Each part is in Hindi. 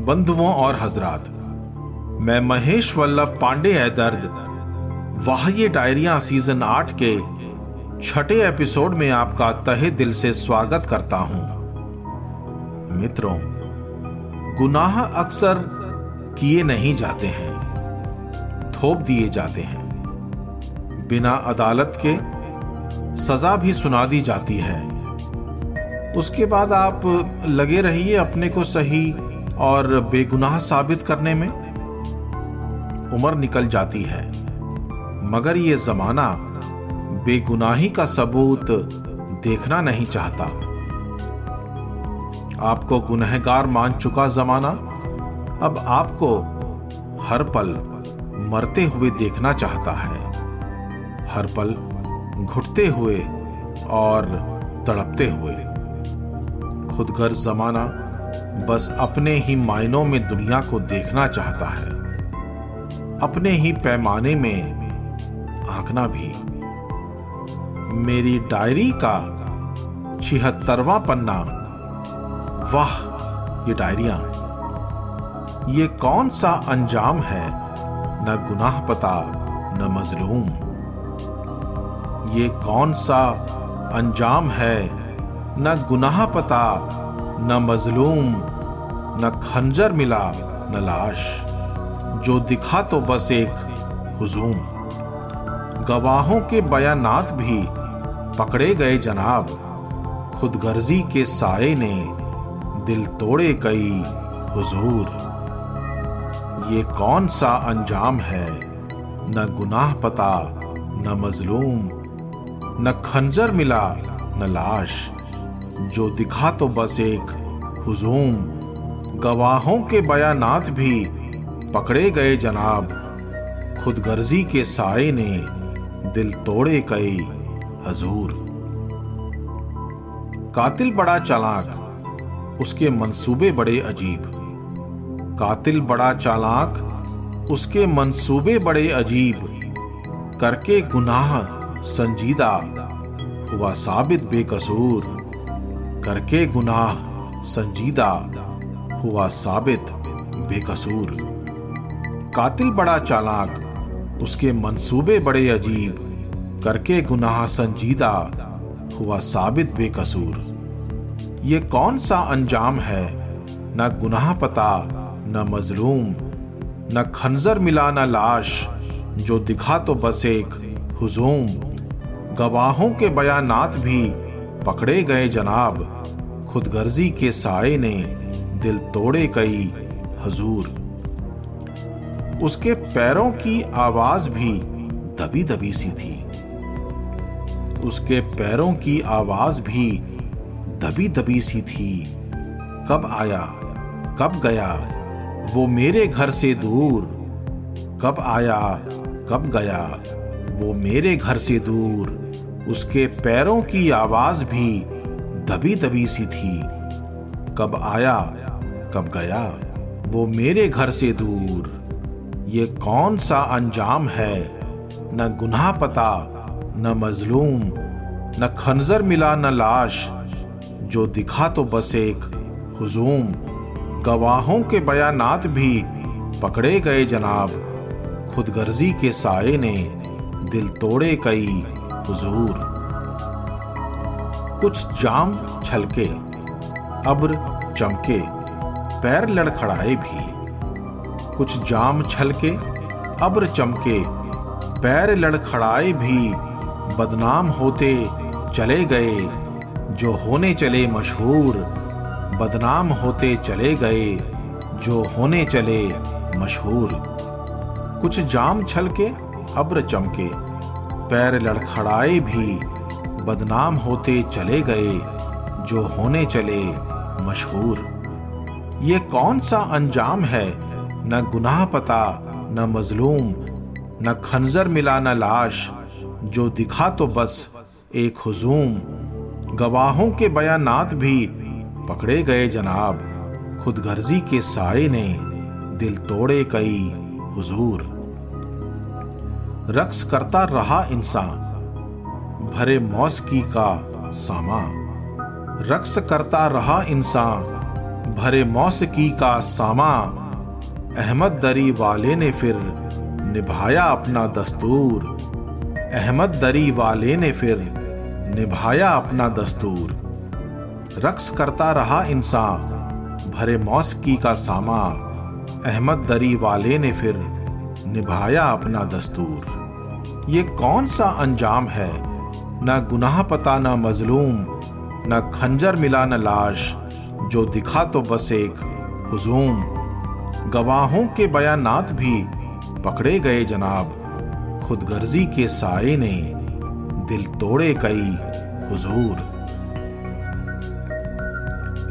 बंधुओं और हजरात, मैं महेश वल्लभ पांडे है दर्द वाह डायरिया सीज़न आठ के छठे एपिसोड में आपका तहे दिल से स्वागत करता हूँ। मित्रों, गुनाह अक्सर किए नहीं जाते हैं, थोप दिए जाते हैं। बिना अदालत के सजा भी सुना दी जाती है। उसके बाद आप लगे रहिए अपने को सही और बेगुनाह साबित करने में उम्र निकल जाती है। मगर ये जमाना बेगुनाही का सबूत देखना नहीं चाहता। आपको गुनहगार मान चुका जमाना, अब आपको हर पल मरते हुए देखना चाहता है। हर पल घुटते हुए और तड़पते हुए। खुदगर जमाना बस अपने ही मायनों में दुनिया को देखना चाहता है। अपने ही पैमाने में आंकना भी। मेरी डायरी का छिहत्तरवा पन्ना। वाह, ये डायरिया। ये कौन सा अंजाम है? न गुनाह पता, न मजलूम। ये कौन सा अंजाम है? न गुनाह पता न मजलूम, न खंजर मिला, न लाश। जो दिखा तो बस एक हुजूम। गवाहों के बयानात भी पकड़े गए जनाब। खुदगर्जी के साए ने दिल तोड़े कई हुजूर। ये कौन सा अंजाम है? न गुनाह पता, न मजलूम, न खंजर मिला, न लाश। जो दिखा तो बस एक हुजूम। गवाहों के बयानात भी पकड़े गए जनाब। खुदगर्जी के साए ने दिल तोड़े कई हजूर। कातिल बड़ा चालाक, उसके मंसूबे बड़े अजीब। कातिल बड़ा चालाक, उसके मंसूबे बड़े अजीब। करके गुनाह संजीदा, हुआ साबित बेकसूर। करके गुनाह संजीदा हुआ साबित, बेकसूर। कातिल बड़ा चालाक, उसके मंसूबे बड़े अजीब, करके गुनाह संजीदा हुआ साबित, बेकसूर। ये कौन सा अंजाम है? न गुनाह पता, न मजलूम, न खंजर मिला न लाश, जो दिखा तो बस एक हुजूम। गवाहों के बयानात भी पकड़े गए जनाब। खुदगर्जी के साए ने दिल तोड़े कई हजूर। उसके पैरों की आवाज़ भी दबी दबी सी थी। उसके पैरों की आवाज़ भी दबी दबी सी थी। कब आया, कब गया, वो मेरे घर से दूर। कब आया, कब गया, वो मेरे घर से दूर। उसके पैरों की आवाज़ भी दबी दबी सी थी। कब आया, कब गया, वो मेरे घर से दूर। ये कौन सा अंजाम है? न गुनाह पता, न मजलूम, न खंजर मिला, न लाश। जो दिखा तो बस एक हुजूम। गवाहों के बयानात भी पकड़े गए जनाब। खुदगर्जी के साए ने दिल तोड़े कई। हुजूर। कुछ जाम छलके, अब्र चमके, पैर लड़खड़ाए भी। कुछ जाम छलके, अब्र चमके, पैर लड़खड़ाए भी बदनाम होते चले गए, जो होने चले मशहूर, बदनाम होते चले गए, जो होने चले मशहूर। कुछ जाम छलके, अब्र चमके पैर लड़खड़ाए भी बदनाम होते चले गए, जो होने चले मशहूर। ये कौन सा अंजाम है? न गुनाह पता, न मजलूम, न खंजर मिला न लाश, जो दिखा तो बस एक हुजूम। गवाहों के बयानात भी पकड़े गए जनाब, खुदगर्जी के साए ने दिल तोड़े कई हुजूर। रक्स करता रहा इंसान, भरे मौसकी का सामा रक्स करता रहा इंसान, भरे मौसकी का सामा अहमद दरी वाले ने फिर निभाया अपना दस्तूर। अहमद दरी वाले ने फिर निभाया अपना दस्तूर। रक्स करता रहा इंसान, भरे मौसकी का सामा अहमद दरी वाले ने फिर निभाया अपना दस्तूर। ये कौन सा अंजाम है? न गुनाह पता, न मजलूम, न खंजर मिला, न लाश। जो दिखा तो बस एक हुजूम। गवाहों के बयानात भी पकड़े गए जनाब। खुदगर्जी के साए ने दिल तोड़े कई हुजूर।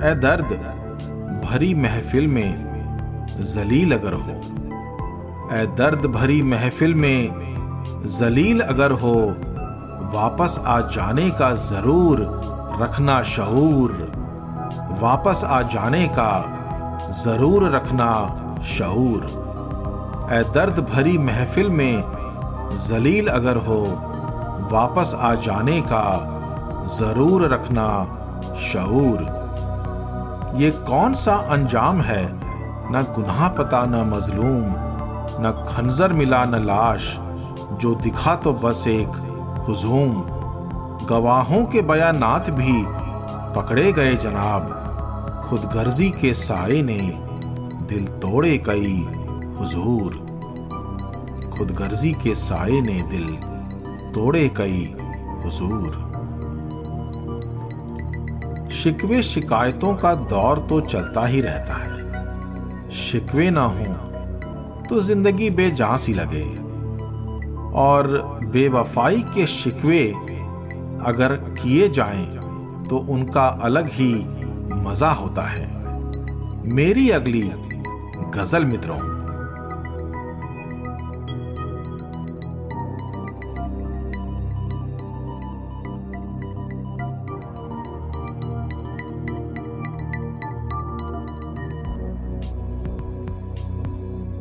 ए दर्द, भरी महफिल में जलील अगर हो। ए दर्द भरी महफिल में जलील अगर हो, वापस आ जाने का ज़रूर रखना शऊर वापस आ जाने का ज़रूर रखना शऊर ए दर्द भरी महफिल में जलील अगर हो, वापस आ जाने का ज़रूर रखना शऊर ये कौन सा अंजाम है? न गुनाह पता, न मजलूम। न खंजर मिला न लाश, जो दिखा तो बस एक हुजूम। गवाहों के बयानात भी पकड़े गए जनाब। खुदगर्जी के साए ने दिल तोड़े कई हुजूर। खुद गर्जी के साए ने दिल तोड़े कई हुजूर। शिकवे शिकायतों का दौर तो चलता ही रहता है। शिकवे ना हो तो ज़िंदगी बेजां सी लगे। और बेवफाई के शिकवे अगर किए जाएँ तो उनका अलग ही मज़ा होता है। मेरी अगली गज़ल मित्रों।